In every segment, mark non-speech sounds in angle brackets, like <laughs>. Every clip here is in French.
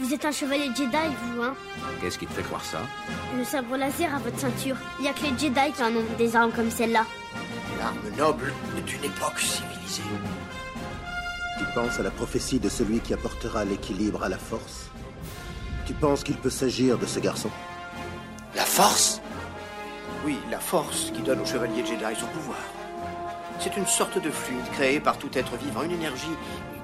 Vous êtes un chevalier Jedi, vous, hein Qu'est-ce qui te fait croire ça? Le sabre laser à votre ceinture. Il y a que les Jedi qui en ont des armes comme celle-là. L'arme noble d'une époque civilisée. Tu penses à la prophétie de celui qui apportera l'équilibre à la force? Tu penses qu'il peut s'agir de ce garçon? La force? Oui, la force qui donne au chevalier Jedi son pouvoir. C'est une sorte de fluide créé par tout être vivant, une énergie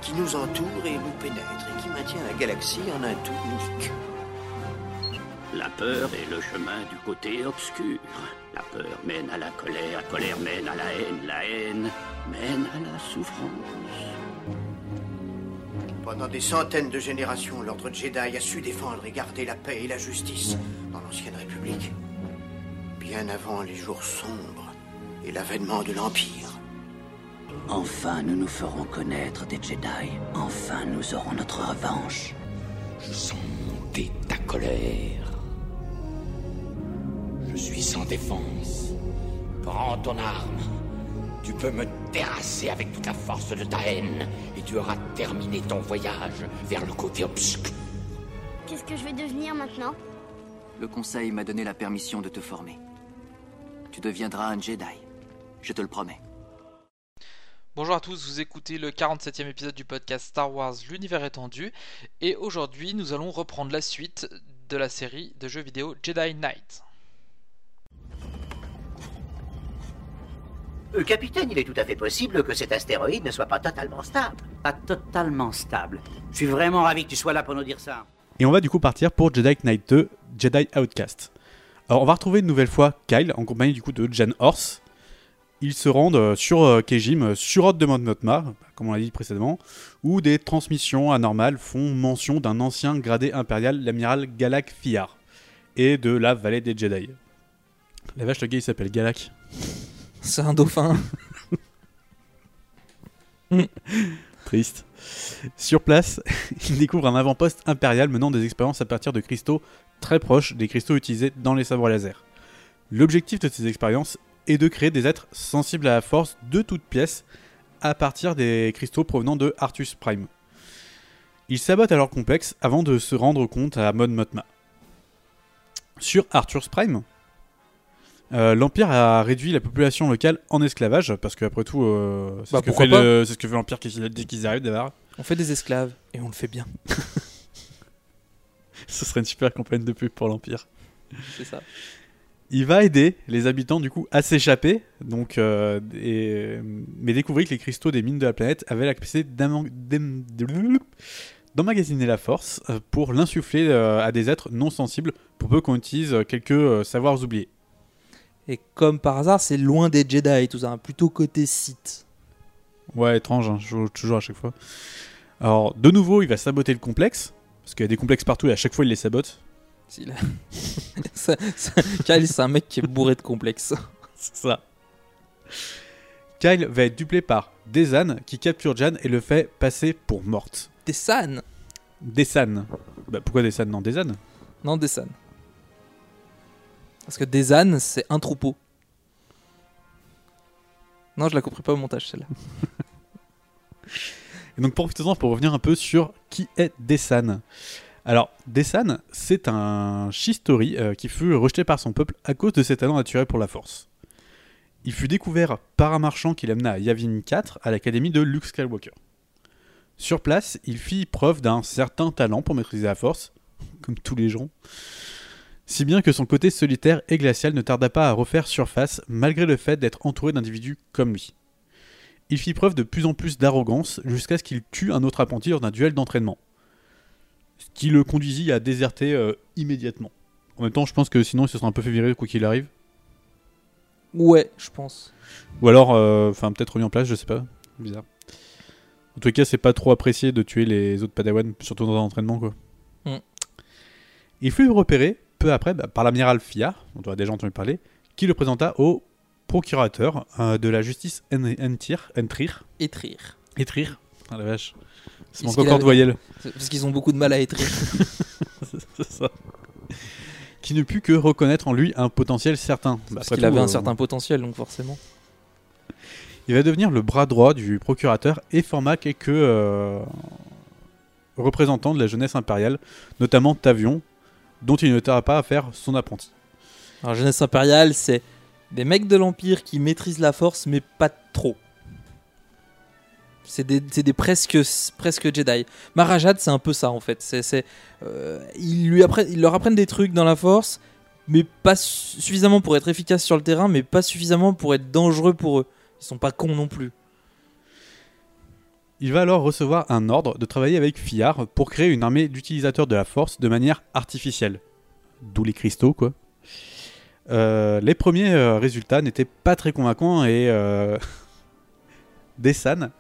qui nous entoure et nous pénètre et qui maintient la galaxie en un tout unique. La peur est le chemin du côté obscur. La peur mène à la colère, la colère mène à la haine, la haine mène à la souffrance. Pendant des centaines de générations, l'ordre Jedi a su défendre et garder la paix et la justice dans l'ancienne République. Bien avant les jours sombres et l'avènement de l'Empire. Enfin, nous nous ferons connaître des Jedi. Enfin, nous aurons notre revanche. Je sens monter ta colère. Je suis sans défense. Prends ton arme. Tu peux me terrasser avec toute la force de ta haine et tu auras terminé ton voyage vers le côté obscur. Qu'est-ce que je vais devenir maintenant? Le conseil m'a donné la permission de te former. Tu deviendras un Jedi. Je te le promets. Bonjour à tous, vous écoutez le 47e épisode du podcast Star Wars L'univers étendu et aujourd'hui nous allons reprendre la suite de la série de jeux vidéo Jedi Knight. Euh, capitaine, il est tout à fait possible que cet astéroïde ne soit pas totalement stable. Pas totalement stable. Je suis vraiment ravi que tu sois là pour nous dire ça. Et on va du coup partir pour Jedi Knight 2, Jedi Outcast. Alors on va retrouver une nouvelle fois Kyle en compagnie du coup de Jan Horse. Ils se rendent euh, sur euh, Kejim, euh, sur Hot de comme on l'a dit précédemment, où des transmissions anormales font mention d'un ancien gradé impérial, l'amiral Galak Fiar, et de la vallée des Jedi. La vache, le gars il s'appelle Galak. <laughs> C'est un dauphin. <laughs> Triste. Sur place, <laughs> il découvre un avant-poste impérial menant des expériences à partir de cristaux très proches des cristaux utilisés dans les sabres laser. L'objectif de ces expériences est de créer des êtres sensibles à la force de toutes pièces à partir des cristaux provenant de Artus Prime. Ils sabotent alors complexe avant de se rendre compte à Mon Mothma. Sur Arthur's Prime, euh, l'Empire a réduit la population locale en esclavage, parce qu'après tout, euh, c'est Bah, ce, que pourquoi fait pas? le- c'est ce que fait l'Empire qu'ils- dès qu'ils arrivent d'abord. On fait des esclaves et on le fait bien. <laughs> Ce serait une super campagne de pub pour l'Empire. C'est ça. Il va aider les habitants du coup à s'échapper, donc euh, et- mais découvrir que les cristaux des mines de la planète avaient la capacité d'emmagasiner la force euh, pour l'insuffler euh, à des êtres non sensibles, pour peu qu'on utilise quelques savoirs oubliés. Et comme par hasard, c'est loin des Jedi et tout ça, hein, plutôt côté Sith. Ouais, étrange, hein, toujours à chaque fois. Alors, de nouveau, il va saboter le complexe, parce qu'il y a des complexes partout et à chaque fois il les sabote. S'il a- <laughs> Ça- ça- Kyle, c'est un mec qui est bourré de complexes. <laughs> C'est ça. Kyle va être duplé par Desan qui capture Jan et le fait passer pour morte. Des San Desan. Bah pourquoi Desan Non, Desan? Non, des San. Parce que des ânes, c'est un troupeau. Non, je la compris pas au montage, celle-là. <laughs> Et donc profitons-en pour revenir un peu sur qui est Desan. Alors, Desan, c'est un Shistori euh, qui fut rejeté par son peuple à cause de ses talents naturels pour la force. Il fut découvert par un marchand qui l'amena à Yavin 4 à l'académie de Luke Skywalker. Sur place, il fit preuve d'un certain talent pour maîtriser la force, <laughs> comme tous les gens, si bien que son côté solitaire et glacial ne tarda pas à refaire surface malgré le fait d'être entouré d'individus comme lui. Il fit preuve de plus en plus d'arrogance jusqu'à ce qu'il tue un autre apprenti lors d'un duel d'entraînement. Ce qui le conduisit à déserter euh, immédiatement. En même temps, je pense que sinon il se serait un peu fait virer quoi qu'il arrive. Ouais, je pense. Ou alors, euh, enfin peut-être remis en place, je sais pas. Bizarre. En tout cas, c'est pas trop apprécié de tuer les autres Padawan, surtout dans un entraînement quoi. Mm. Il fut repéré peu après bah, par l'amiral dont on a déjà entendu parler, qui le présenta au procurateur euh, de la justice Entrir, Étrir. Étrir, ah la vache, mon qu'il encore de voyelles. Parce qu'ils ont beaucoup de mal à étrir. <laughs> C'est ça. Qui ne put que reconnaître en lui un potentiel certain. Bah, Parce après qu'il avait un euh, certain potentiel, donc forcément. Il va devenir le bras droit du procurateur et forma quelques, euh, représentants de la jeunesse impériale, notamment Tavion, dont il ne tardera pas à faire son apprenti. Alors, jeunesse impériale, c'est des mecs de l'Empire qui maîtrisent la force, mais pas trop. C'est des, presque, Jedi. Marajad, c'est un peu ça en fait. Euh, ils, leur apprennent des trucs dans la force, mais pas su- suffisamment pour être efficaces sur le terrain, mais pas suffisamment pour être dangereux pour eux. Ils sont pas cons non plus. Il va alors recevoir un ordre de travailler avec Fiyar pour créer une armée d'utilisateurs de la force de manière artificielle. D'où les cristaux, quoi. Euh, les premiers euh, résultats n'étaient pas très convaincants et euh... <laughs> Desan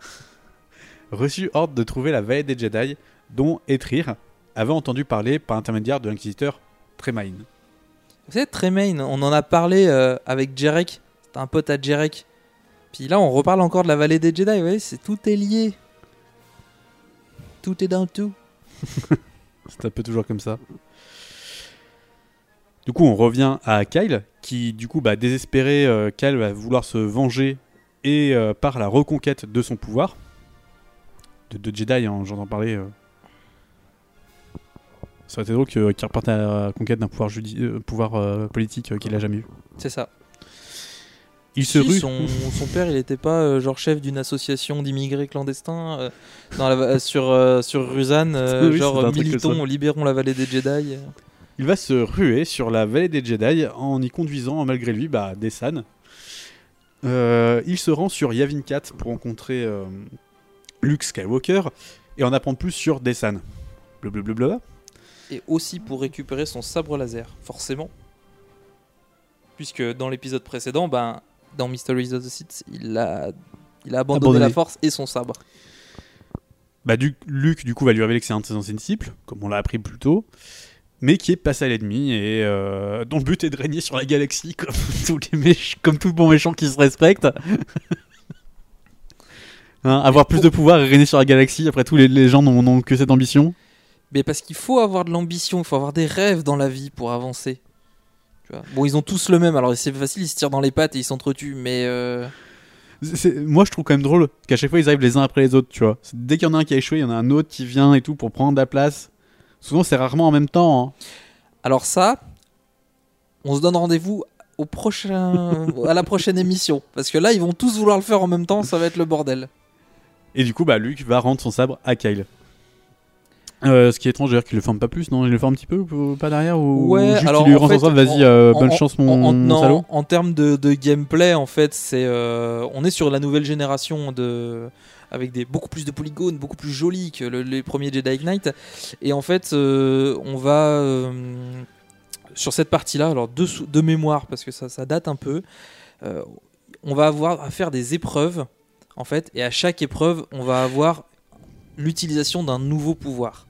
reçut ordre de trouver la vallée des Jedi dont Etrir avait entendu parler par intermédiaire de l'inquisiteur Tremaine. Vous savez, Tremaine, on en a parlé euh, avec Jarek. C'était un pote à Jarek. Puis là, on reparle encore de la vallée des Jedi. Vous voyez, c'est tout est lié. Tout est dans tout. <laughs> C'est un peu toujours comme ça. Du coup, on revient à Kyle, qui, du coup, bah, désespéré, euh, Kyle va vouloir se venger et euh, par la reconquête de son pouvoir. De, de Jedi, hein, j'entends parler. euh. Ça aurait été drôle que- qu'il reparte à la conquête d'un pouvoir, judi- euh, pouvoir euh, politique euh, qu'il a jamais eu. C'est ça. Il se Si, rue. son, son père, il n'était pas euh, genre chef d'une association d'immigrés clandestins euh, dans la va- sur, euh, sur <laughs> euh, Oui, c'est genre un truc comme ça. militons, libérons la vallée des Jedi. euh. Il va se ruer sur la vallée des Jedi en y conduisant malgré lui bah. Euh, il se rend sur Yavin 4 pour rencontrer euh, Luke Skywalker et en apprendre plus sur Dessan. Blablabla. Et aussi pour récupérer son sabre laser, forcément. Puisque dans l'épisode précédent, ben, dans Mysteries of the Sith, il a, il a abandonné, Abandonné. la force et son sabre. Bah, du, Luke du coup va lui révéler que c'est un de ses anciens disciples, comme on l'a appris plus tôt, mais qui est passé à l'ennemi et euh, dont le but est de régner sur la galaxie comme <laughs> tous les méch- comme tout bon méchant qui se respecte. Hein, avoir plus de pouvoir et régner sur la galaxie, après tout les, les gens n'ont que cette ambition. Mais parce qu'il faut avoir de l'ambition, il faut avoir des rêves dans la vie pour avancer. Tu vois. Bon, ils ont tous le même, alors c'est facile, ils se tirent dans les pattes et ils s'entretuent, mais... euh, Moi, je trouve quand même drôle qu'à chaque fois ils arrivent les uns après les autres, tu vois. Dès qu'il y en a un qui a échoué, il y en a un autre qui vient et tout pour prendre la place. Souvent, c'est rarement en même temps. hein. Alors ça, on se donne rendez-vous au prochain, à la prochaine émission, parce que là, ils vont tous vouloir le faire en même temps, ça va être le bordel. Et du coup, bah, Luke va rendre son sabre à Kyle. Euh, ce qui est étrange d'ailleurs qu'il le forme pas plus, non? Il le forme un petit peu ou pas derrière ou Ouais, juste alors il lui en rend fait, son sabre, vas-y, euh, bonne chance mon, en, en- non, salaud. en termes de, de gameplay, en fait, c'est euh, on est sur la nouvelle génération de avec des beaucoup plus de polygones, beaucoup plus jolis que le- les premiers Jedi Knight. Et en fait, on va sur cette partie-là, alors de, de mémoire parce que ça, ça date un peu. on va avoir à faire des épreuves en fait, et à chaque épreuve, on va avoir l'utilisation d'un nouveau pouvoir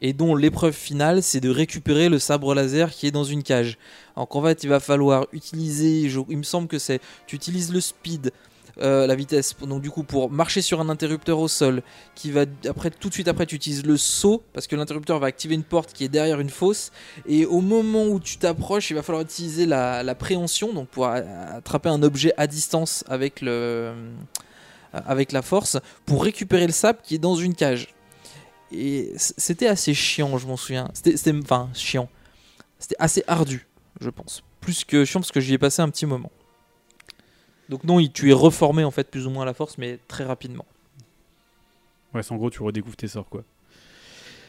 et dont l'épreuve finale c'est de récupérer le sabre laser qui est dans une cage. Donc en fait il va falloir utiliser, il me semble que c'est, tu utilises le speed, euh, la vitesse, donc du coup pour marcher sur un interrupteur au sol, qui va après tout de suite après tu utilises le saut parce que l'interrupteur va activer une porte qui est derrière une fosse et au moment où tu t'approches il va falloir utiliser la, la préhension donc pour attraper un objet à distance avec le avec la force pour récupérer le sabre qui est dans une cage. Et c'était assez chiant, je m'en souviens. C'était- enfin, chiant. C'était assez ardu, je pense. Plus que chiant parce que j'y ai passé un petit moment. Donc non, il- tu es reformé en fait plus ou moins à la force, mais très rapidement. Ouais, c'est en gros, tu redécouvres tes sorts, quoi.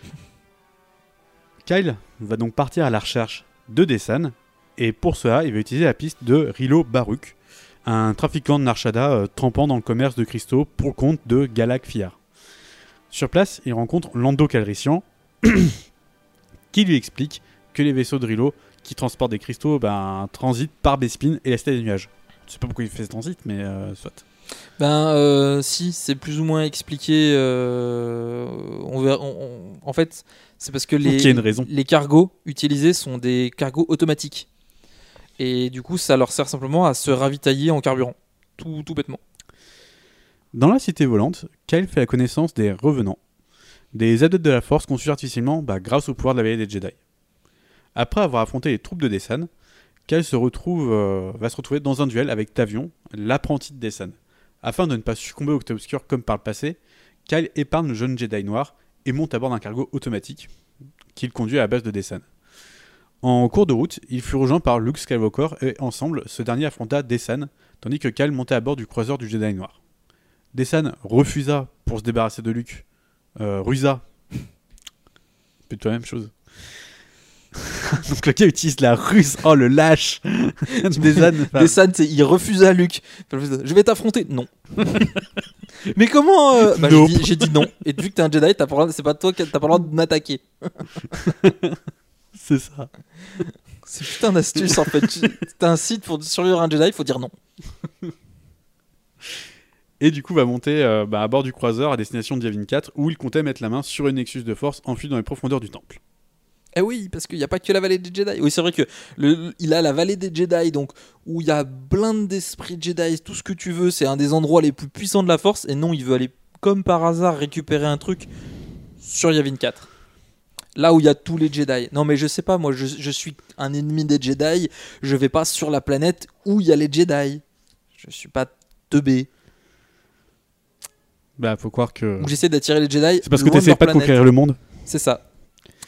<laughs> Kyle va donc partir à la recherche de Dessan, et pour cela, il va utiliser la piste de Rilo Baruch, un trafiquant de Narshada euh, trempant dans le commerce de cristaux pour le compte de Galak Fiar. Sur place, il rencontre Lando Calrissian, <coughs> qui lui explique que les vaisseaux de Rilo qui transportent des cristaux ben, transitent par Bespin et la Cité des Nuages. Je sais pas pourquoi il fait ce transit, mais euh, soit. Ben euh, si, c'est plus ou moins expliqué. euh, on verra- on- on- en fait, c'est parce que les, ait une raison. les cargos utilisés sont des cargos automatiques. Et du coup, ça leur sert simplement à se ravitailler en carburant. Tout, tout bêtement. Dans la cité volante, Kyle fait la connaissance des revenants, des adeptes de la force conçus artificiellement bah, grâce au pouvoir de la vallée des Jedi. Après avoir affronté les troupes de Dessan, Kyle se retrouve, euh, va se retrouver dans un duel avec Tavion, l'apprenti de Dessan. Afin de ne pas succomber au côté obscur comme par le passé, Kyle épargne le jeune Jedi noir et monte à bord d'un cargo automatique qu'il conduit à la base de Dessan. En cours de route, il fut rejoint par Luke Skywalker et ensemble, ce dernier affronta Dessan, tandis que Cal montait à bord du croiseur du Jedi Noir. Dessan refusa pour se débarrasser de Luke, euh, rusa. Plutôt <laughs> la même chose. <laughs> Donc le gars utilise la ruse. Oh le lâche <laughs> c'est- il refusa Luke. Je vais t'affronter. Non. <laughs> Mais comment euh, bah, j'ai Nope. dit- J'ai dit, non. Et vu que t'es un Jedi, t'as pas le droit- c'est pas toi qui t'as pas le droit de m'attaquer. C'est ça. C'est putain d'astuce en fait. T'as un site pour survivre à un Jedi, il faut dire non. Et du coup va monter euh, bah, à bord du croiseur à destination de Yavin 4 où il comptait mettre la main sur une Nexus de force enfouie dans les profondeurs du temple. Eh oui, parce qu'il n'y a pas que la vallée des Jedi. Oui, c'est vrai que le, il a la vallée des Jedi, donc où il y a plein d'esprits Jedi, tout ce que tu veux. C'est un des endroits les plus puissants de la Force. Et non, il veut aller comme par hasard récupérer un truc sur Yavin 4. Là où il y a tous les Jedi. Non, mais je sais pas, moi, je, je suis un ennemi des Jedi. Je vais pas sur la planète où il y a les Jedi. Je suis pas teubé. Bah faut croire que. Où j'essaie d'attirer les Jedi. C'est parce que t'essayes pas de conquérir le monde. C'est ça.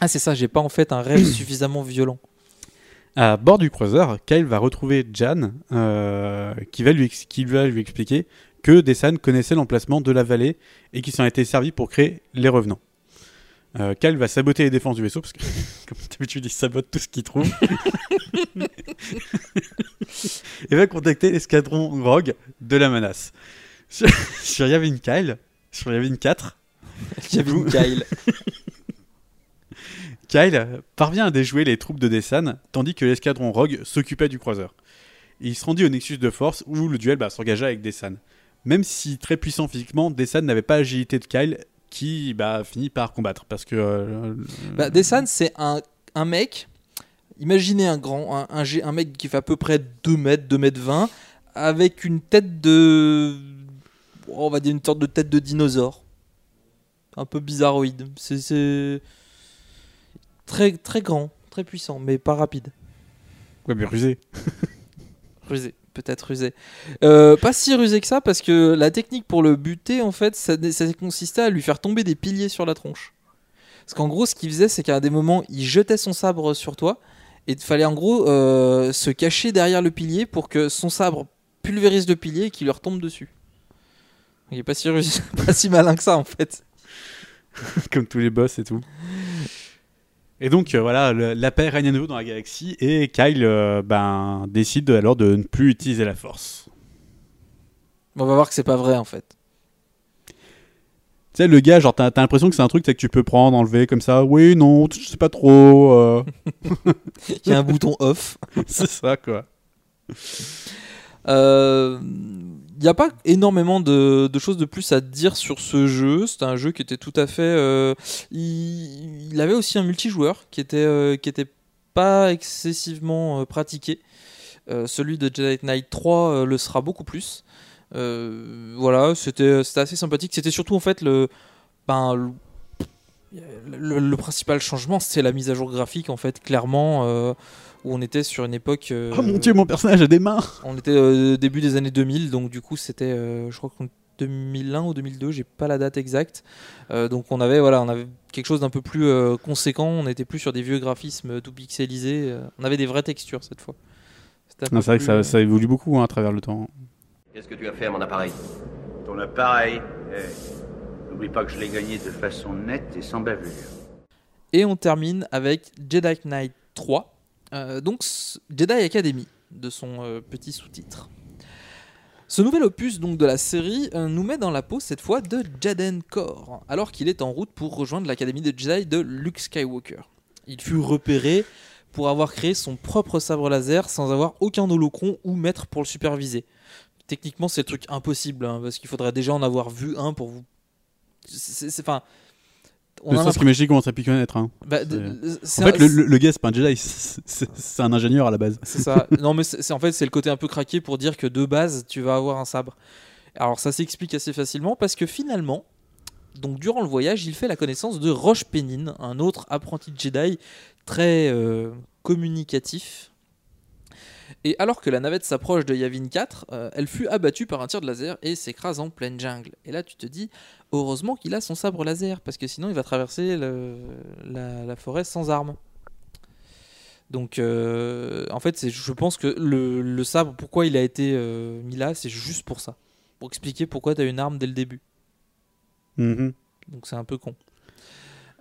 Ah, c'est ça, j'ai pas en fait un rêve <clears throat> suffisamment violent. À bord du croiseur, Kyle va retrouver Jan, euh, qui, va lui ex- qui va lui expliquer que Dessan connaissait l'emplacement de la vallée et qu'il s'en était servi pour créer les revenants. Euh, Kyle va saboter les défenses du vaisseau parce que, <laughs> comme d'habitude, il sabote tout ce qu'il trouve. <laughs> et va contacter l'escadron Rogue de la menace. Sur, <laughs> sur Yavin Kyle, sur Yavin 4, Yavin Kyle. Kyle parvient à déjouer les troupes de Dessan, tandis que l'escadron Rogue s'occupait du croiseur. Il se rendit au Nexus de Force où le duel bah, s'engagea avec Dessan. Même si très puissant physiquement, Dessan n'avait pas l'agilité de Kyle qui bah, finit par combattre. Parce que. euh, Bah, Dessan, c'est un, mec. Imaginez un grand, un, un, mec qui fait à peu près 2 mètres, 2 mètres 20, avec une tête de. On va dire une sorte de tête de dinosaure. Un peu bizarroïde. C'est. Très, très grand, très puissant, mais pas rapide. Ouais, mais rusé. <laughs> Rusé, peut-être rusé. Euh, pas si rusé que ça, parce que la technique pour le buter, en fait, ça, ça consistait à lui faire tomber des piliers sur la tronche. Parce qu'en gros, ce qu'il faisait, c'est qu'à des moments, il jetait son sabre sur toi, et il fallait en gros euh, se cacher derrière le pilier pour que son sabre pulvérise le pilier et qu'il lui retombe dessus. Il est pas si, rusé- <laughs> pas si malin que ça, en fait. comme tous les boss et tout. <laughs> Et donc euh, voilà, le- la paix règne à nouveau dans la galaxie et Kyle euh, ben, décide alors de ne plus utiliser la force. On va voir que c'est pas vrai, en fait. Tu sais, le gars, genre, t'as l'impression que c'est un truc que tu peux prendre, enlever comme ça. Oui, non, je sais pas trop. euh. <laughs> Il y a un bouton off. <laughs> c'est ça, quoi. Euh, Il n'y a pas énormément de, choses de plus à dire sur ce jeu. C'était un jeu qui était tout à fait. euh, il, avait aussi un multijoueur qui était, euh, qui était pas excessivement euh, pratiqué. Euh, celui de Jedi Knight 3 euh, le sera beaucoup plus. Euh, voilà, c'était assez sympathique. C'était surtout en fait le. Ben, le- principal changement, c'était la mise à jour graphique, en fait, clairement, euh, où on était sur une époque. euh, Oh mon dieu, mon personnage a des mains on était au début des années 2000, donc du coup c'était, euh, je crois qu'en 2001 ou 2002, j'ai pas la date exacte. Euh, donc on avait voilà, on avait quelque chose d'un peu plus euh, conséquent. On n'était plus sur des vieux graphismes tout pixelisés. euh, on avait des vraies textures cette fois. C'est vrai que euh, ça évolue beaucoup hein, à travers le temps. Qu'est-ce que tu as fait à mon appareil? Ton appareil eh, N'oublie pas que je l'ai gagné de façon nette et sans bavure. Et on termine avec Jedi Knight 3, euh, donc Jedi Academy, de son euh, petit sous-titre. Ce nouvel opus donc de la série euh, nous met dans la peau cette fois de Jaden Core, alors qu'il est en route pour rejoindre l'académie de Jedi de Luke Skywalker. Il fut repéré pour avoir créé son propre sabre laser sans avoir aucun holocron ou maître pour le superviser. Techniquement, c'est le truc impossible, hein, parce qu'il faudrait déjà en avoir vu un pour vous. C'est c'est- enfin. On serait-ce qu'imaginer comment ça a pu connaître. Hein. Bah, en fait, un- le, le- le gars, c'est pas un Jedi, c'est- un ingénieur à la base. C'est ça. <laughs> Non, mais c'est en fait, c'est le côté un peu craqué pour dire que de base, tu vas avoir un sabre. Alors, ça s'explique assez facilement parce que finalement, donc durant le voyage, il fait la connaissance de Roche Pennin, un autre apprenti Jedi très euh, communicatif. Et alors que la navette s'approche de Yavin 4, euh, elle fut abattue par un tir de laser et s'écrase en pleine jungle. Et là, tu te dis, heureusement qu'il a son sabre laser, parce que sinon il va traverser le- la, la forêt sans armes. Donc, euh, en fait, je pense que le, le sabre, pourquoi il a été euh, mis là, c'est juste pour ça. Pour expliquer pourquoi tu as une arme dès le début. Mhm. Donc c'est un peu con.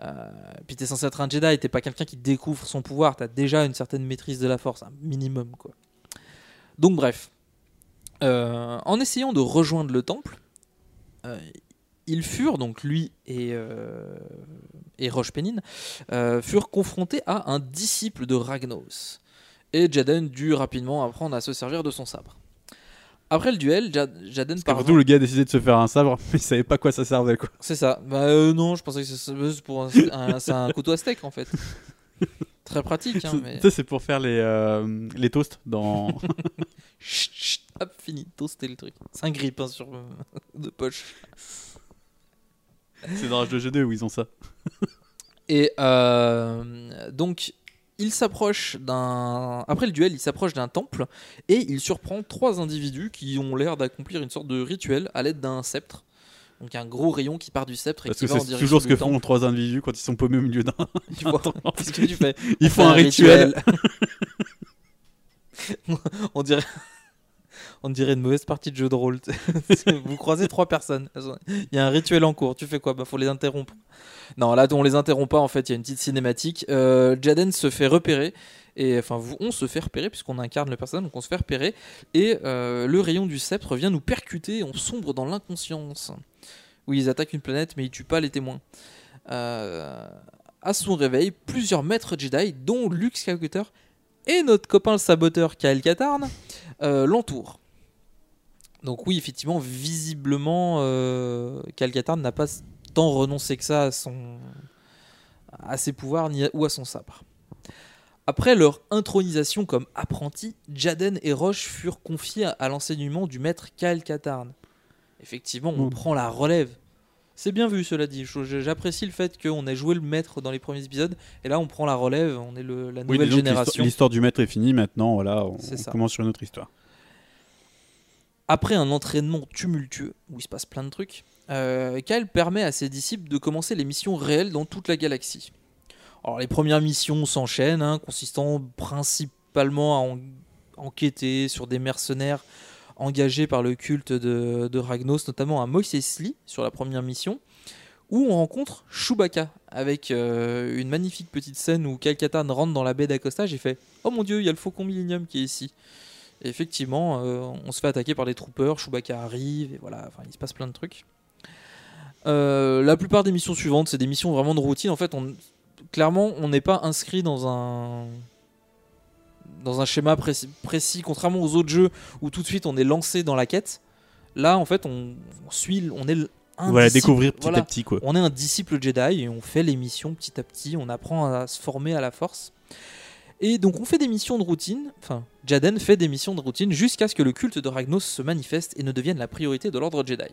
Euh, puis t'es censé être un Jedi, t'es pas quelqu'un qui découvre son pouvoir, t'as déjà une certaine maîtrise de la force, un minimum quoi. Donc bref, Euh, en essayant de rejoindre le temple, euh, ils furent, donc lui et, euh, et Roche Pénine, furent confrontés à un disciple de Ragnos. Et Jaden dut rapidement apprendre à se servir de son sabre. Après le duel, Ja- Jaden parvint- surtout, le gars a décidé de se faire un sabre, mais <laughs> il savait pas quoi ça servait, quoi. c'est ça. Bah euh, non, je pensais que c'est un, un couteau à steak en fait. <laughs> Très pratique, hein, C'est- mais. Pour faire les, euh, les toasts dans. <laughs> <laughs> Chut, chut, hop, fini, toaster le truc. C'est un grip hein, sur euh, de poche. c'est dans H2G2 où ils ont ça. <laughs> Et euh, donc, il s'approche d'un. Après le duel, il s'approche d'un temple et il surprend trois individus qui ont l'air d'accomplir une sorte de rituel à l'aide d'un sceptre. Donc, un gros rayon qui part du sceptre et Parce qui que va en c'est toujours ce que font trois individus quand ils sont paumés au milieu d'un. <laughs> Tu vois, <laughs> qu'est-ce que tu fais Ils On font un rituel. <laughs> on dirait. On dirait une mauvaise partie de jeu de rôle. Vous croisez trois personnes. Il y a un rituel en cours. Tu fais quoi? Bah faut les interrompre. Non, là on les interrompt pas. En fait, il y a une petite cinématique. Euh, Jaden se fait repérer et enfin on se fait repérer puisqu'on incarne le personnage, donc on se fait repérer et euh, le rayon du sceptre vient nous percuter. On sombre dans l'inconscience. Oui, ils attaquent une planète, mais ils tuent pas les témoins. Euh, à son réveil, plusieurs maîtres Jedi, dont Luke Skywalker et notre copain le saboteur Kael Katarn, euh, l'entourent. Donc oui, effectivement, visiblement, euh, Kael Katarn n'a pas tant renoncé que ça à, son, à ses pouvoirs ni ou à son sabre. Après leur intronisation comme apprentis, Jaden et Roche furent confiés à, l'enseignement du maître Kael Katarn. Effectivement, on Mm. prend la relève. C'est bien vu, cela dit. J'apprécie le fait qu'on ait joué le maître dans les premiers épisodes, et là on prend la relève, on est le- la nouvelle génération. l'histoire- du maître est finie maintenant, voilà, on, commence sur une autre histoire. Après un entraînement tumultueux, où il se passe plein de trucs, euh, Kyle permet à ses disciples de commencer les missions réelles dans toute la galaxie. Alors les premières missions s'enchaînent, hein, consistant principalement à en- enquêter sur des mercenaires engagés par le culte de, Ragnos, notamment à Mos Eisley sur la première mission, où on rencontre Chewbacca, avec euh, une magnifique petite scène où Kyle Katarn rentre dans la baie d'accostage et fait « Oh mon dieu, il y a le Faucon Millennium qui est ici !» Et effectivement, euh, on se fait attaquer par des troopers, Chewbacca arrive, et voilà, enfin, il se passe plein de trucs. Euh, la plupart des missions suivantes, c'est des missions vraiment de routine. En fait, on, clairement, on n'est pas inscrit dans un dans un schéma précis, précis, contrairement aux autres jeux où tout de suite on est lancé dans la quête. Là, en fait, on, on suit, on est un disciple- découvrir petit à petit, quoi. On est un disciple Jedi et on fait les missions petit à petit. On apprend à se former à la force. Et donc on fait des missions de routine, enfin Jaden fait des missions de routine jusqu'à ce que le culte de Ragnos se manifeste et ne devienne la priorité de l'ordre Jedi.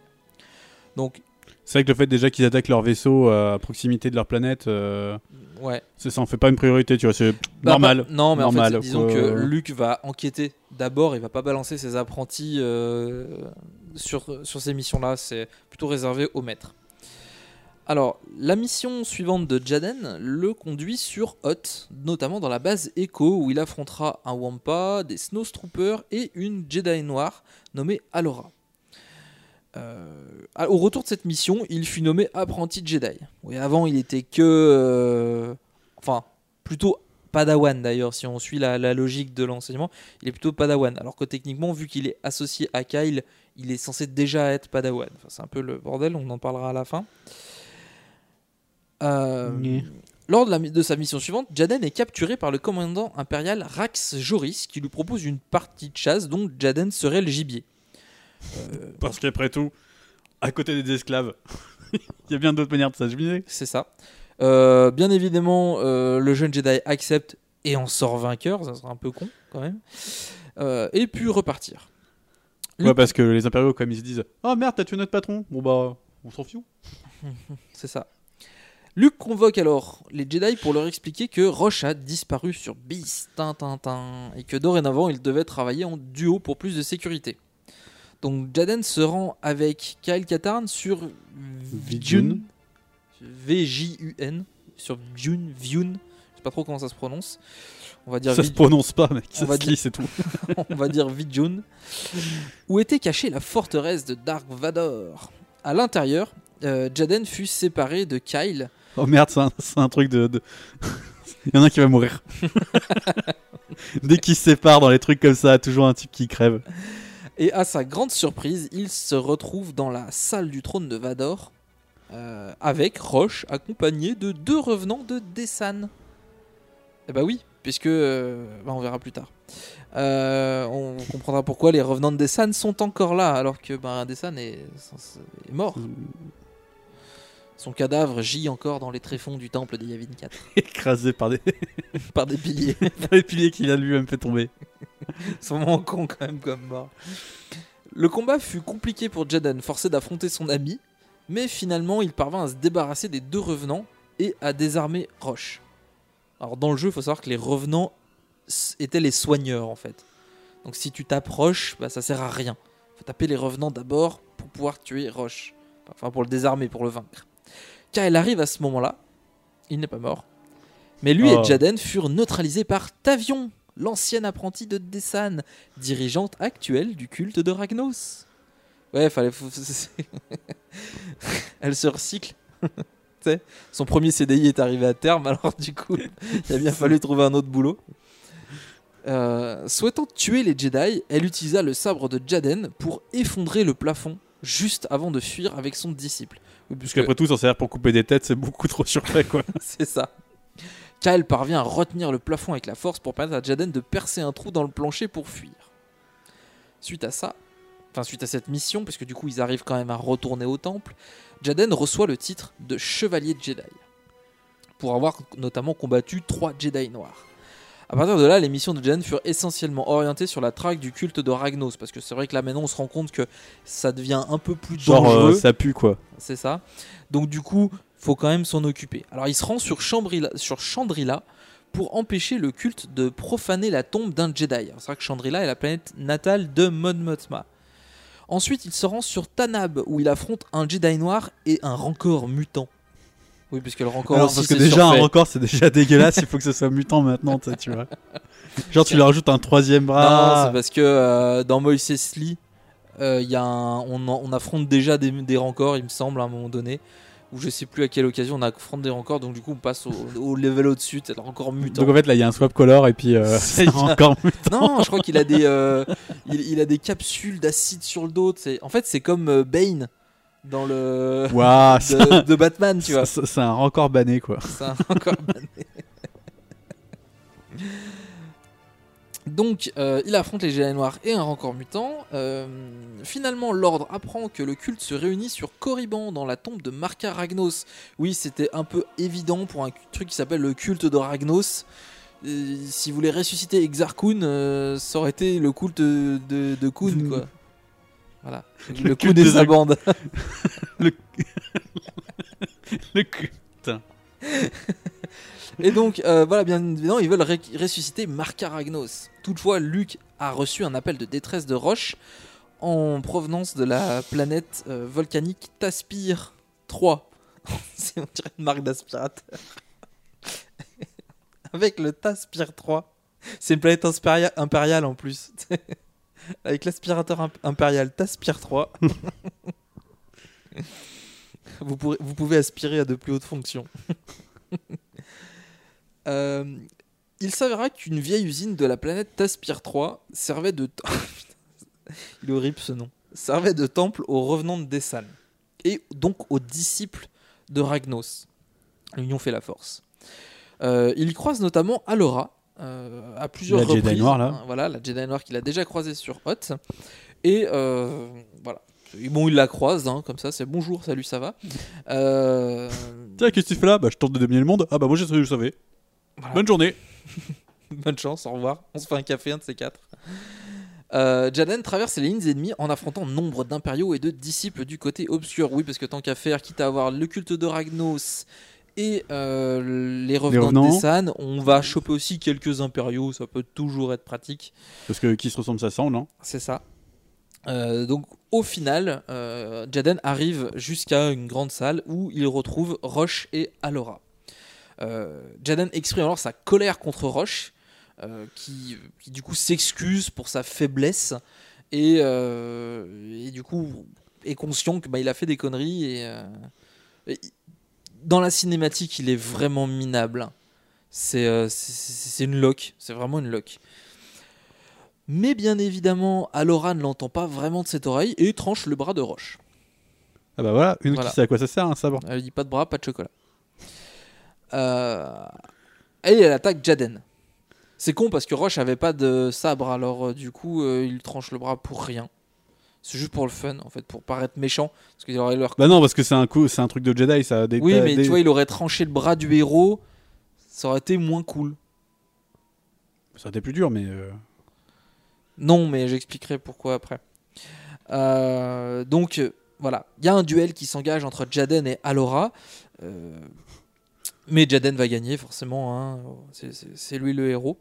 Donc C'est vrai que le fait déjà qu'ils attaquent leur vaisseau euh, à proximité de leur planète, euh, Ouais. ça en fait pas une priorité, tu vois, c'est Bah, normal. non, mais en fait, disons que Luke va enquêter d'abord, il va pas balancer ses apprentis euh, sur, sur ces missions-là, c'est plutôt réservé aux maîtres. Alors, la mission suivante de Jaden le conduit sur Hoth, notamment dans la base Echo, où il affrontera un Wampa, des Snowtroopers et une Jedi noire nommée Alora. Euh, au retour de cette mission, il fut nommé apprenti Jedi. Oui, avant, il était que. euh, enfin, plutôt Padawan d'ailleurs, si on suit la, la logique de l'enseignement, il est plutôt Padawan. Alors que techniquement, vu qu'il est associé à Kyle, il est censé déjà être Padawan. Enfin, c'est un peu le bordel, on en parlera à la fin. Euh. Lors de, la- de sa mission suivante, Jaden est capturé par le commandant impérial Rax Joris qui lui propose une partie de chasse dont Jaden serait le gibier. Euh, Parce qu'après tout, à côté des esclaves, <laughs> il y a bien d'autres manières de s'acheter. C'est ça. Euh, bien évidemment, euh, le jeune Jedi accepte et en sort vainqueur, ça serait un peu con quand même. Euh, et puis repartir. Ouais, parce que les impériaux, comme ils se disent Oh merde, t'as tué notre patron Bon bah, on s'en fout. <laughs> C'est ça. Luke convoque alors les Jedi pour leur expliquer que Roche a disparu sur Beast et que dorénavant il devait travailler en duo pour plus de sécurité. Donc Jaden se rend avec Kyle Katarn sur Vijun, V-J-U-N, sur Vijun, Vyun, je sais pas trop comment ça se prononce. On va dire Ça se prononce pas, mec. On Ça va se dire- c'est tout. <laughs> on va dire Vijun, où était cachée la forteresse de Dark Vador? À l'intérieur, euh, Jaden fut séparé de Kyle. Oh merde, c'est un, truc de. de- <laughs> Il y en a un qui va mourir. <laughs> Dès qu'ils se séparent dans les trucs comme ça, toujours un type qui crève. Et à sa grande surprise, il se retrouve dans la salle du trône de Vador euh, avec Roche accompagné de deux revenants de Dessan. Eh bah oui, puisque euh, bah, on verra plus tard. Euh, on comprendra pourquoi les revenants de Dessan sont encore là alors que bah, Dessan est mort. Son cadavre gît encore dans les tréfonds du temple des Yavin 4. Écrasé par des. <laughs> par des piliers. <laughs> par des piliers qu'il a lui-même fait tomber. <laughs> C'est vraiment con quand même comme mort. Le combat fut compliqué pour Jaden, forcé d'affronter son ami, mais finalement il parvint à se débarrasser des deux revenants et à désarmer Roche. Alors dans le jeu, il faut savoir que les revenants étaient les soigneurs en fait. Donc si tu tapes Roche, bah, ça sert à rien. faut taper les revenants d'abord pour pouvoir tuer Roche. Enfin pour le désarmer, pour le vaincre. Car il arrive à ce moment-là, il n'est pas mort. Mais lui Oh. et Jaden furent neutralisés par Tavion, l'ancienne apprentie de Dessan, dirigeante actuelle du culte de Ragnos. Ouais, fallait. <laughs> Elle se recycle. <laughs> Son premier CDI est arrivé à terme, alors du coup, <laughs> il a bien fallu trouver un autre boulot. Euh, souhaitant tuer les Jedi, elle utilisa le sabre de Jaden pour effondrer le plafond juste avant de fuir avec son disciple. Parce qu'après tout, s'en sert pour couper des têtes, c'est beaucoup trop surfait, quoi. <laughs> c'est ça. Kyle parvient à retenir le plafond avec la force pour permettre à Jaden de percer un trou dans le plancher pour fuir. Suite à ça, enfin suite à cette mission, puisque du coup ils arrivent quand même à retourner au temple, Jaden reçoit le titre de chevalier Jedi pour avoir notamment combattu trois Jedi noirs. À partir de là, les missions de Jaden furent essentiellement orientées sur la traque du culte de Ragnos, parce que c'est vrai que là maintenant on se rend compte que ça devient un peu plus Genre, euh, dangereux. ça pue, quoi. C'est ça. Donc du coup, faut quand même s'en occuper. Alors il se rend sur Chandrila, sur Chandrila pour empêcher le culte de profaner la tombe d'un Jedi. C'est vrai que Chandrila est la planète natale de Mon Mothma. Ensuite, il se rend sur Tanab où il affronte un Jedi noir et un Rancor mutant. Oui, puisque le Rancor Alors, aussi, parce que déjà, un surfait. record, c'est déjà <laughs> dégueulasse, il faut que ce soit mutant maintenant, tu vois. <laughs> Genre, tu lui rajoutes un troisième Non, bras. c'est parce que euh, dans Moïse Lee, euh, y a un- on, affronte déjà des, des rancors, il me semble, à un moment donné. Ou je sais plus à quelle occasion on affronte des rancors, donc du coup on passe au, <laughs> au level au-dessus, c'est le rancor mutant. Donc en fait, là, il y a un swap color et puis euh, c'est encore mutant. Non, je crois qu'il a des, euh, il, il a des capsules d'acide sur le dos. En fait, c'est comme Bane dans le <laughs> de, ça- de Batman, tu vois. C'est un record banné, quoi. C'est un record banné. Donc, euh, il affronte les Jedi Noirs et un Rancor mutant. Euh, finalement, l'Ordre apprend que le culte se réunit sur Korriban, dans la tombe de Marka Ragnos. Oui, c'était un peu évident pour un truc qui s'appelle le culte de Ragnos. Euh, si vous voulez ressusciter Exar Kun, euh, ça aurait été le culte de, de, de Kun, quoi. Voilà. Le, Kun et des <laughs> sa ag- bande. le... le culte. Et donc, euh, voilà, bien évidemment, ils veulent ressusciter Marka Ragnos. Toutefois, Luke a reçu un appel de détresse de Roche en provenance de la planète euh, volcanique Taspir 3. <laughs> C'est on dirait une marque d'aspirateur. <laughs> Avec le Taspir 3. C'est une planète impériale en plus. <laughs> Avec l'aspirateur imp- impérial Taspir 3. <laughs> vous, pourrez- vous pouvez aspirer à de plus hautes fonctions. <laughs> Euh, il s'avéra qu'une vieille usine de la planète Taspir 3 servait de... il est horrible ce nom. Servait de temple aux revenants de Dessan. Et donc aux disciples de Ragnos. L'union fait la force. Euh, il y croise notamment Alora euh, à plusieurs La Jedi reprises. noire, là. Hein, Voilà, la Jedi noire qu'il a déjà croisée sur Hoth. Et euh, voilà. Et bon, il la croise, hein, comme ça, c'est bonjour, salut, ça va. <laughs> Euh, Tiens, qu'est-ce que tu fais là? Bah, je tente de dominer le monde. Ah, bah, moi, j'ai je savais. Bonne journée. <laughs> <laughs> Bonne chance, au revoir. On se fait un café, un de ces quatre. Euh, Jaden traverse les lignes ennemies en affrontant nombre d'impériaux et de disciples du côté obscur. Oui, parce que tant qu'à faire, quitte à avoir le culte de Ragnos et euh, les revenants, revenants. de. On va choper aussi quelques impériaux, ça peut toujours être pratique. Parce que qui se ressemble, ça semble, non? C'est ça. Euh, donc au final, euh, Jaden arrive jusqu'à une grande salle où il retrouve Roche et Alora. Jaden exprime alors sa colère contre Roche, qui, qui du coup s'excuse pour sa faiblesse et, et du coup est conscient que bah, il a fait des conneries et, et dans la cinématique il est vraiment minable. C'est euh, c'est- une loque, c'est vraiment une loque. Mais bien évidemment, Alora ne l'entend pas vraiment de cette oreille et tranche le bras de Roche. Ah bah voilà, une Voilà. qui sait à quoi ça sert, un sabre. Elle dit pas de bras, pas de chocolat. Euh, Et elle attaque Jaden. C'est con parce que Roche avait pas de sabre, alors euh, du coup euh, il tranche le bras pour rien. C'est juste pour le fun en fait, pour paraître méchant. Parce qu'il aurait leur... Bah non, parce que c'est un coup, c'est un truc de Jedi, ça. Des, Oui, mais des- tu vois, il aurait tranché le bras du héros, ça aurait été moins cool. Ça aurait été plus dur, mais. euh, Non, mais j'expliquerai pourquoi après. Euh, donc euh, voilà, il y a un duel qui s'engage entre Jaden et Alora. Euh, mais Jaden va gagner forcément, hein. C'est- lui le héros.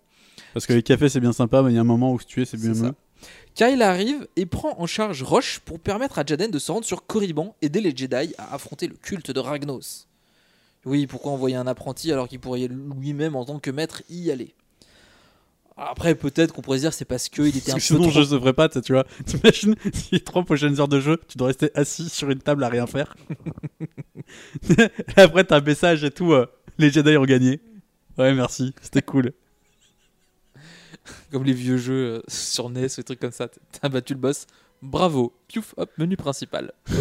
Parce que les cafés c'est bien sympa, mais il y a un moment où se tuer c'est bien C'est mieux. Kyle arrive et prend en charge Roche pour permettre à Jaden de se rendre sur Korriban, aider les Jedi à affronter le culte de Ragnos. Oui, pourquoi envoyer un apprenti alors qu'il pourrait lui-même en tant que maître y aller? Après, peut-être qu'on pourrait se dire c'est parce qu'il était un peu sinon, trop... je ne ferais pas, tu vois. <laughs> T'imagines, si les trois prochaines heures de jeu, tu dois rester assis sur une table à rien faire. <laughs> après, t'as un message et tout. euh, les Jedi ont gagné. Ouais, merci, c'était cool. <laughs> comme les vieux jeux euh, sur NES ou des trucs comme ça. T'as battu le boss, bravo, piouf, hop, menu principal. <laughs>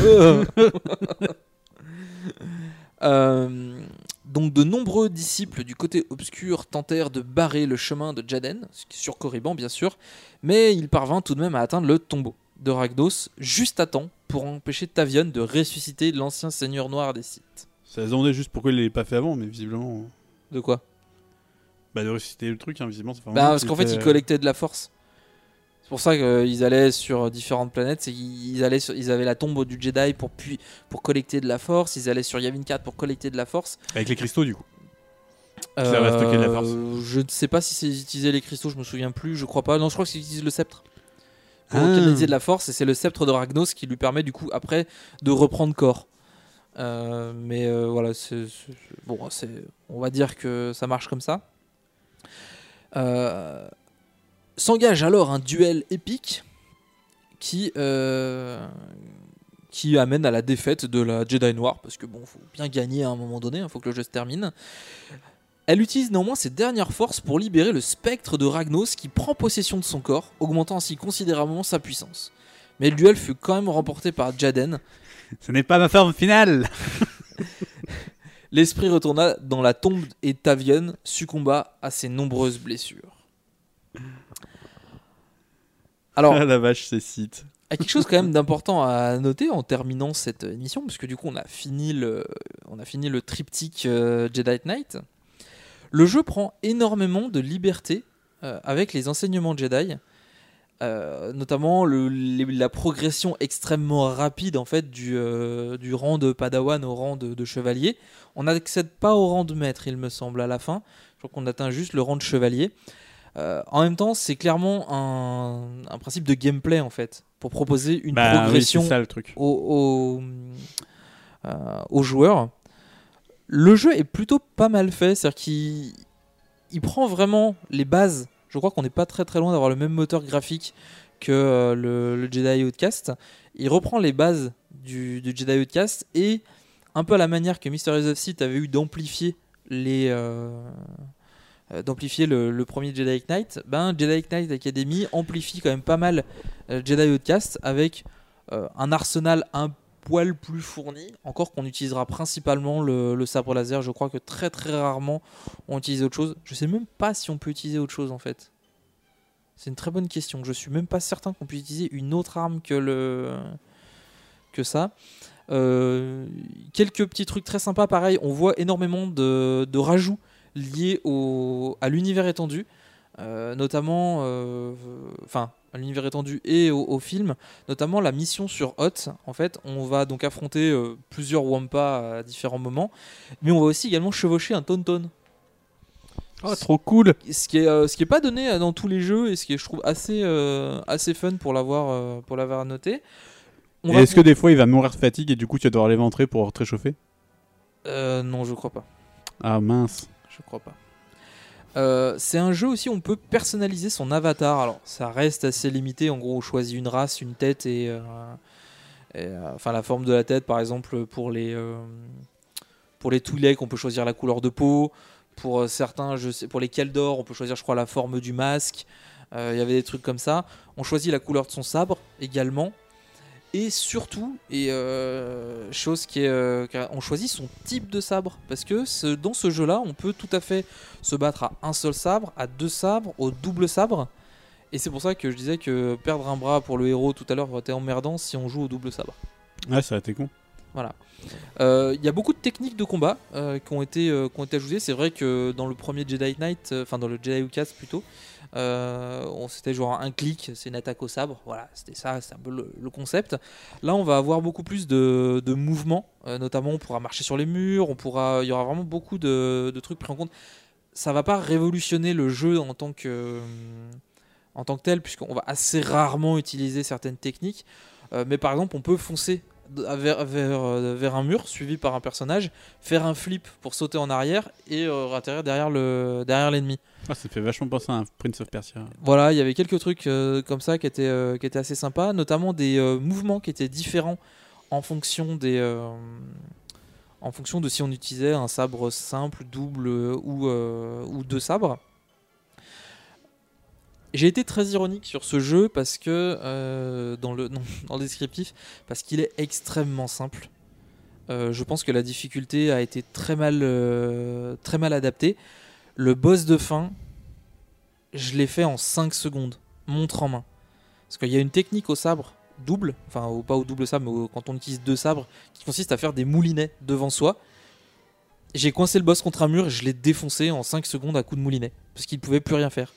Euh, donc de nombreux disciples du côté obscur tentèrent de barrer le chemin de Jaden, sur Korriban bien sûr, mais il parvint tout de même à atteindre le tombeau de Ragnos juste à temps pour empêcher Tavion de ressusciter l'ancien seigneur noir des Sith. Ça se demandait juste pourquoi il l'avait pas fait avant, mais visiblement. euh, De quoi? Bah, de ressusciter le truc, hein, visiblement. Bah, parce qu'en fait, ils collectaient de la force. C'est pour ça qu'ils allaient sur différentes planètes. C'est qu'ils allaient sur- ils avaient la tombe du Jedi pour, puis, pour collecter de la force. Ils allaient sur Yavin 4 pour collecter de la force. Avec les cristaux, du coup. De la force. Euh, Je ne sais pas si c'est utiliser les cristaux, je me souviens plus. Je crois pas. Non, je crois que c'est utilisent le sceptre. Pour Ah. canaliser de la force, et c'est le sceptre de Ragnos qui lui permet du coup après de reprendre corps. Euh, mais euh, voilà, c'est- bon, c'est on va dire que ça marche comme ça. Euh, S'engage alors un duel épique qui euh, qui amène à la défaite de la Jedi Noire parce que bon, faut bien gagner à un moment donné, il faut que le jeu se termine. Elle utilise néanmoins ses dernières forces pour libérer le spectre de Ragnos qui prend possession de son corps, augmentant ainsi considérablement sa puissance. Mais le duel fut quand même remporté par Jaden. Ce n'est pas ma forme finale <laughs> L'esprit retourna dans la tombe et Tavion succomba à ses nombreuses blessures. Alors, Ah la vache, c'est site. Il y a quelque chose quand même d'important à noter en terminant cette émission, parce que du coup on a fini le, on a fini le triptyque euh, Jedi Knight. Le jeu prend énormément de liberté euh, avec les enseignements Jedi, euh, notamment le- les- la progression extrêmement rapide en fait du, euh, du rang de Padawan au rang de, de chevalier. On n'accède pas au rang de maître, il me semble, à la fin. Je crois qu'on atteint juste le rang de chevalier. Euh, en même temps, c'est clairement un, un principe de gameplay en fait, pour proposer une Bah oui, progression c'est ça, le truc. aux, aux, aux joueurs. Le jeu est plutôt pas mal fait, c'est-à-dire qu'il il prend vraiment les bases. Je crois qu'on n'est pas très très loin d'avoir le même moteur graphique que euh, le, Jedi Outcast. Il reprend les bases du, Jedi Outcast et un peu à la manière que Mysteries of Sith avait eu d'amplifier les euh, euh, d'amplifier le, premier Jedi Knight, ben Jedi Knight Academy amplifie quand même pas mal Jedi Outcast avec un arsenal un poil plus fourni, encore qu'on utilisera principalement le, sabre laser. Je crois que très très rarement on utilise autre chose. Je sais même pas si on peut utiliser autre chose en fait. C'est une très bonne question. Je suis même pas certain qu'on puisse utiliser une autre arme que le que ça. Euh, quelques petits trucs très sympas, pareil. On voit énormément de, de rajouts liés au, à l'univers étendu. Euh, notamment, euh, enfin, à l'univers étendu et au, au film, notamment la mission sur Hot. En fait, on va donc affronter euh, plusieurs Wampa à différents moments, mais on va aussi également chevaucher un Tauntaun. Oh, trop cool Ce qui est, euh, ce qui est pas donné dans tous les jeux et ce qui est, je trouve, assez, euh, assez fun pour l'avoir euh, pour l'avoir noté. On Et est-ce que des fois il va mourir de fatigue et du coup tu vas devoir l'éventrer pour te réchauffer? Euh, non, je crois pas. Ah mince. Je crois pas. Euh, c'est un jeu aussi où on peut personnaliser son avatar. Alors, ça reste assez limité. En gros, on choisit une race, une tête et, euh, euh, enfin la forme de la tête, par exemple pour les pour les on peut choisir la couleur de peau. Pour certains, je sais, pour les Keldor, on peut choisir, je crois, la forme du masque. Il y avait des trucs comme ça. On choisit la couleur de son sabre également. Et surtout, et euh, chose qui est, euh, on choisit son type de sabre parce que ce- dans ce jeu-là, on peut tout à fait se battre à un seul sabre, à deux sabres, au double sabre. Et c'est pour ça que je disais que perdre un bras pour le héros tout à l'heure été emmerdant si on joue au double sabre. Ouais, ça a été con. Voilà. Euh, Il y a beaucoup de techniques de combat euh, qui, ont été, euh, qui ont été ajoutées. C'est vrai que dans le premier Jedi Knight, enfin dans le Jedi Outcast plutôt, on s'était genre un clic, c'est une attaque au sabre. Voilà, c'était ça, c'est un peu le, concept. Là, on va avoir beaucoup plus de, mouvements, euh, notamment on pourra marcher sur les murs, on pourra, il y aura vraiment beaucoup de, trucs pris en compte. Ça va pas révolutionner le jeu en tant que tel, puisqu'on va assez rarement utiliser certaines techniques. Euh, mais par exemple, on peut foncer vers, vers, euh, vers un mur suivi par un personnage, faire un flip pour sauter en arrière et euh, atterrir derrière le derrière l'ennemi. Ah, ça fait vachement penser à un Prince of Persia. Voilà, il y avait quelques trucs euh, comme ça qui étaient, euh, qui étaient assez sympas, notamment des mouvements qui étaient différents en fonction des en fonction de si on utilisait un sabre simple, double ou, ou deux sabres. J'ai été très ironique sur ce jeu parce que euh, dans, le, non, <laughs> dans le descriptif, parce qu'il est extrêmement simple. Euh, je pense que la difficulté a été très mal, euh, très mal adaptée. Le boss de fin, je l'ai fait en 5 secondes, montre en main. Parce qu'il y a une technique au sabre double, enfin pas au double sabre, mais quand on utilise deux sabres, qui consiste à faire des moulinets devant soi. J'ai coincé le boss contre un mur et je l'ai défoncé en 5 secondes à coup de moulinet, parce qu'il ne pouvait plus rien faire.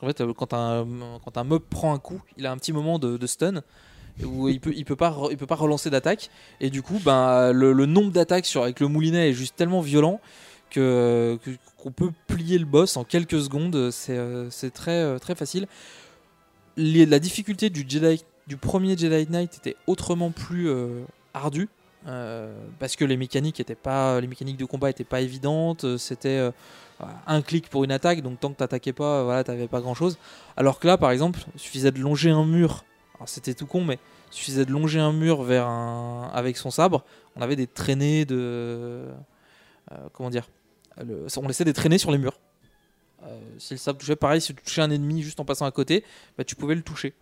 En fait, euh, quand un, quand un mob prend un coup, il a un petit moment de, stun où il peut, il peut pas, il peut pas relancer d'attaque et du coup, ben le, nombre d'attaques avec le moulinet est juste tellement violent que qu'on peut plier le boss en quelques secondes. C'est euh, très euh, très facile. La difficulté du Jedi, du premier Jedi Knight était autrement plus ardue. Euh, parce que les mécaniques étaient pas les mécaniques de combat étaient pas évidentes euh, c'était euh, un clic pour une attaque donc tant que t'attaquais pas voilà t'avais pas grand chose alors que là par exemple suffisait de longer un mur. C'était tout con mais suffisait de longer un mur vers un avec son sabre on avait des traînées de comment dire on laissait des traînées sur les murs. Si le sabre touchait, pareil, si tu touchais un ennemi juste en passant à côté, bah, tu pouvais le toucher.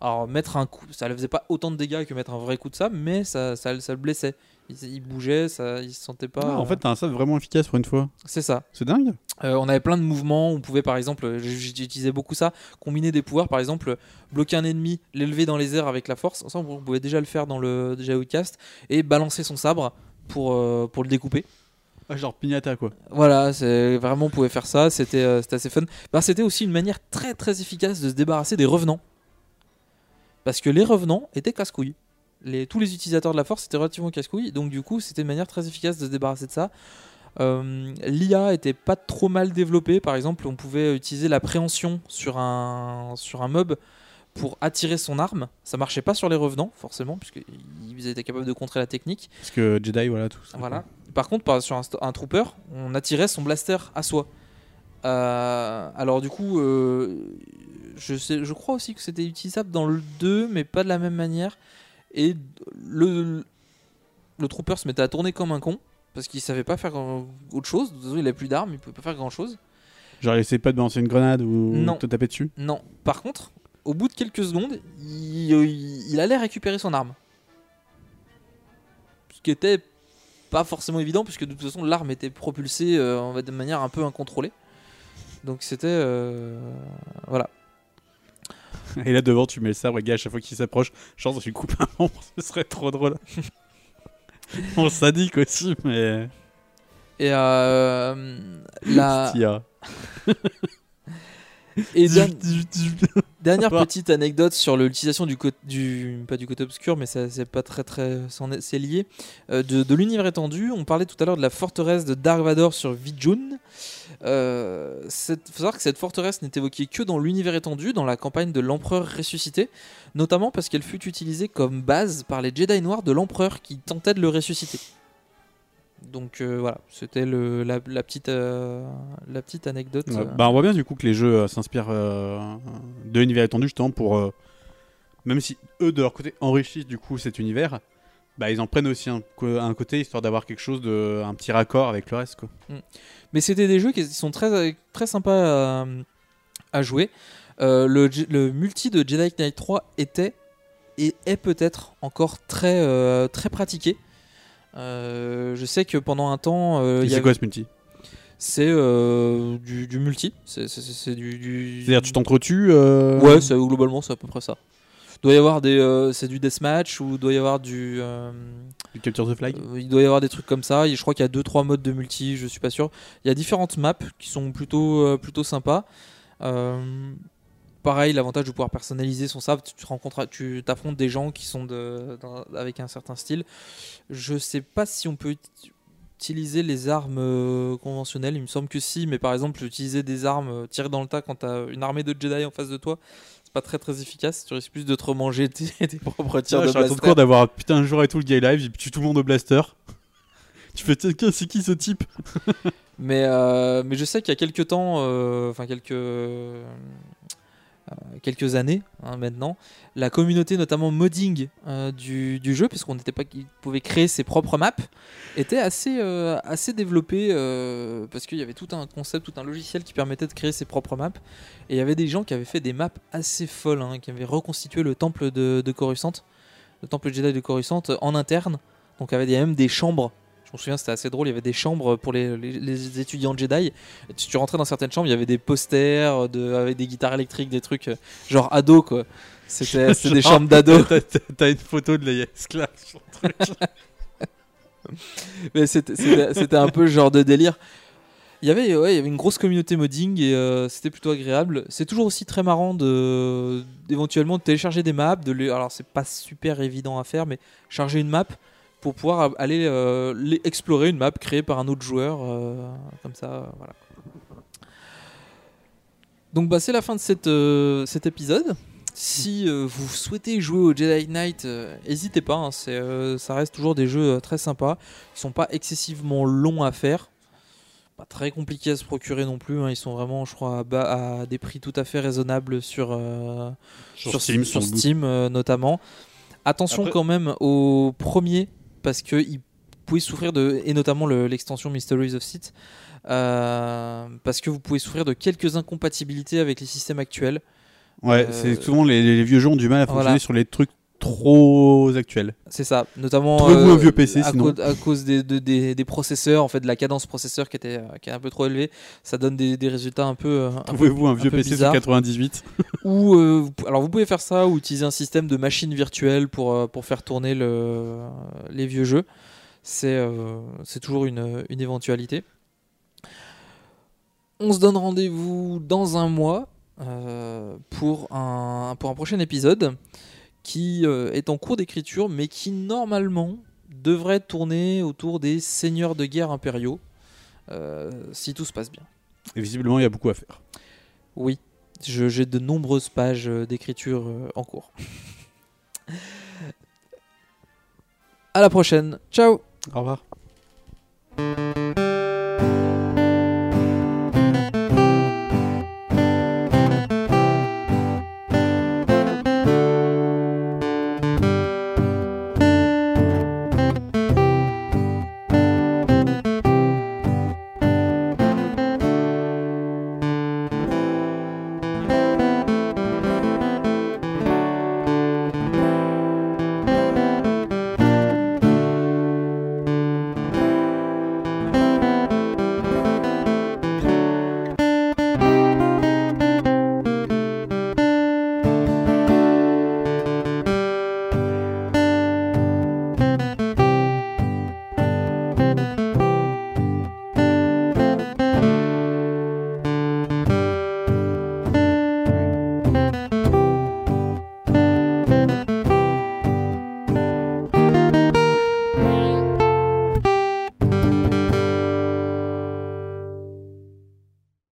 Alors, mettre un coup, ça ne faisait pas autant de dégâts que mettre un vrai coup de sabre, mais ça, ça, ça le blessait. Il, il bougeait, ça, il se sentait pas. Ah, en euh, fait, t'as un sabre vraiment efficace pour une fois. c'est ça. C'est dingue. Euh, on avait plein de mouvements. On pouvait, par exemple, j- j'utilisais beaucoup ça, combiner des pouvoirs, par exemple, bloquer un ennemi, l'élever dans les airs avec la force. Ça, on pouvait déjà le faire dans le déjà Outcast et balancer son sabre pour, euh, pour le découper. Ah, genre pignata quoi. Voilà, c'est vraiment on pouvait faire ça, c'était euh, assez fun. Bah, c'était aussi une manière très très efficace de se débarrasser des revenants. Parce que les revenants étaient casse-couilles. Les, tous les utilisateurs de la force étaient relativement casse-couilles, donc du coup c'était une manière très efficace de se débarrasser de ça. Euh, L'IA était pas trop mal développée, par exemple on pouvait utiliser la préhension sur un, sur un mob pour attirer son arme. Ça marchait pas sur les revenants forcément, puisqu'ils étaient capables de contrer la technique. Parce que Jedi, voilà tout ça. Voilà. Par contre, par- sur un, un trooper, on attirait son blaster à soi. Euh, alors du coup, euh, je, sais, je crois aussi que c'était utilisable dans le 2, mais pas de la même manière. Et le, le trooper se mettait à tourner comme un con, parce qu'il savait pas faire autre chose. De toute façon, Il avait plus d'armes, il pouvait pas faire grand chose. Genre, il essaie pas de balancer une grenade ou Non. te taper dessus? Non. Par contre, au bout de quelques secondes, il, il- il allait récupérer son arme. Ce qui était pas forcément évident, puisque de toute façon, l'arme était propulsée euh, de manière un peu incontrôlée. Donc c'était. euh, voilà. Et là devant, tu mets le sabre, et gars, à chaque fois qu'il s'approche, chance, tu coupes un membre, <laughs> ce serait trop drôle. <laughs> bon, sadique aussi, mais. Et euh, la. <laughs> Et der- dernière petite anecdote sur l'utilisation du, côté du pas du côté obscur, mais c'est pas très très c'est lié euh, de, de l'univers étendu. On parlait tout à l'heure de la forteresse de Dark Vador sur Vijun. Euh, cette- faut savoir que cette forteresse n'est évoquée que dans l'univers étendu, dans la campagne de l'Empereur ressuscité, notamment parce qu'elle fut utilisée comme base par les Jedi noirs de l'Empereur qui tentaient de le ressusciter. Donc euh, voilà, c'était le- la, la petite, euh, la petite anecdote. Ouais, bah, on voit bien du coup que les jeux euh, s'inspirent de l'univers étendu justement pour même si eux de leur côté enrichissent du coup cet univers, bah ils en prennent aussi un, côté histoire d'avoir quelque chose de un petit raccord avec le reste quoi. Mm. Mais c'était des jeux qui sont très, très sympas à, à jouer. Euh, le, multi de Jedi Knight 3 était et est peut-être encore très, euh, très pratiqué. Euh, je sais que pendant un temps. euh, c'est avait- quoi ce multi? C'est euh, du, du multi. C'est du. du- C'est-à-dire tu t'entretues euh, Ouais, globalement c'est à peu près ça. Doit y avoir des, euh, c'est du deathmatch ou doit y avoir du. Du capture the flag? il doit y avoir des trucs comme ça. Et Je crois qu'il y a 2-3 modes de multi, je suis pas sûr. Il y a différentes maps qui sont plutôt, euh, plutôt sympas. Pareil, l'avantage de pouvoir personnaliser son sabre, tu, rencontres, tu t'affrontes des gens qui sont de, avec un certain style. Je sais pas si on peut ut- utiliser les armes euh, conventionnelles, il me semble que si, mais par exemple, utiliser des armes euh, tirées dans le tas quand t'as une armée de Jedi en face de toi, c'est pas très très efficace. Tu risques plus de te remanger tes, <laughs> tes propres tirs de blaster. cours d'avoir putain un jour et tout le gay live, j'ai tué tout le monde au blaster. <laughs> tu fais c'est qui ce type <laughs> Mais, euh, mais je sais qu'il y a quelques temps, enfin euh, quelques années hein, maintenant, la communauté, notamment modding euh, du, jeu, puisqu'on n'était pas, il pouvait créer ses propres maps, était assez, euh, assez développée euh, parce qu'il y avait tout un concept, tout un logiciel qui permettait de créer ses propres maps. Et il y avait des gens qui avaient fait des maps assez folles, hein, qui avaient reconstitué le temple de, de Coruscant, le temple Jedi de Coruscant en interne. Donc il y avait même des chambres. Je me souviens, c'était assez drôle. Il y avait des chambres pour les, les- les étudiants Jedi. Tu, tu rentrais dans certaines chambres, il y avait des posters de, avec des guitares électriques, des trucs euh, genre ado quoi. C'était <laughs> des chambres d'ado. t'as- une photo de la le truc. <laughs> Mais c'était- un peu le genre de délire. Il y avait, ouais, il y avait une grosse communauté modding et euh, c'était plutôt agréable. C'est toujours aussi très marrant de d'éventuellement de télécharger des maps. De les, alors c'est pas super évident à faire, mais charger une map pour pouvoir aller euh, explorer une map créée par un autre joueur, euh, comme ça, euh, voilà. Donc bah c'est la fin de cette, euh, cet épisode. Si euh, vous souhaitez jouer au Jedi Knight, euh, n'hésitez pas. hein, c'est, euh, ça reste toujours des jeux euh, très sympas. Ils sont pas excessivement longs à faire. Pas très compliqués à se procurer non plus. hein, Ils sont vraiment, je crois, à, bas- à des prix tout à fait raisonnables sur, euh, Sur Steam, sur. Steam, euh, notamment. Attention Après- quand même au premier parce que il pouvez souffrir de et notamment le- l'extension Mysteries of Sith euh, parce que vous pouvez souffrir de quelques incompatibilités avec les systèmes actuels. Ouais, Euh, c'est souvent les, les vieux jeux ont du mal à fonctionner voilà. sur les trucs trop actuels. C'est ça, notamment euh, un vieux PC à, sinon. cause, à cause des, de- des, des processeurs, en fait, de la cadence processeur qui était euh, qui est un peu trop élevée, ça donne des, des résultats un peu. euh, un Trouvez-vous un vieux peu PC sur bizarres. <laughs> 98. Ou euh, alors vous pouvez faire ça ou utiliser un système de machine virtuelle pour pour faire tourner le, les vieux jeux. C'est euh, c'est toujours une, une éventualité. On se donne rendez-vous dans un mois pour, un, pour un prochain épisode qui euh, est en cours d'écriture, mais qui normalement devrait tourner autour des seigneurs de guerre impériaux, euh, si tout se passe bien. Et visiblement, il y a beaucoup à faire. Oui, j'ai de nombreuses pages euh, d'écriture en cours. à la prochaine, ciao Au revoir.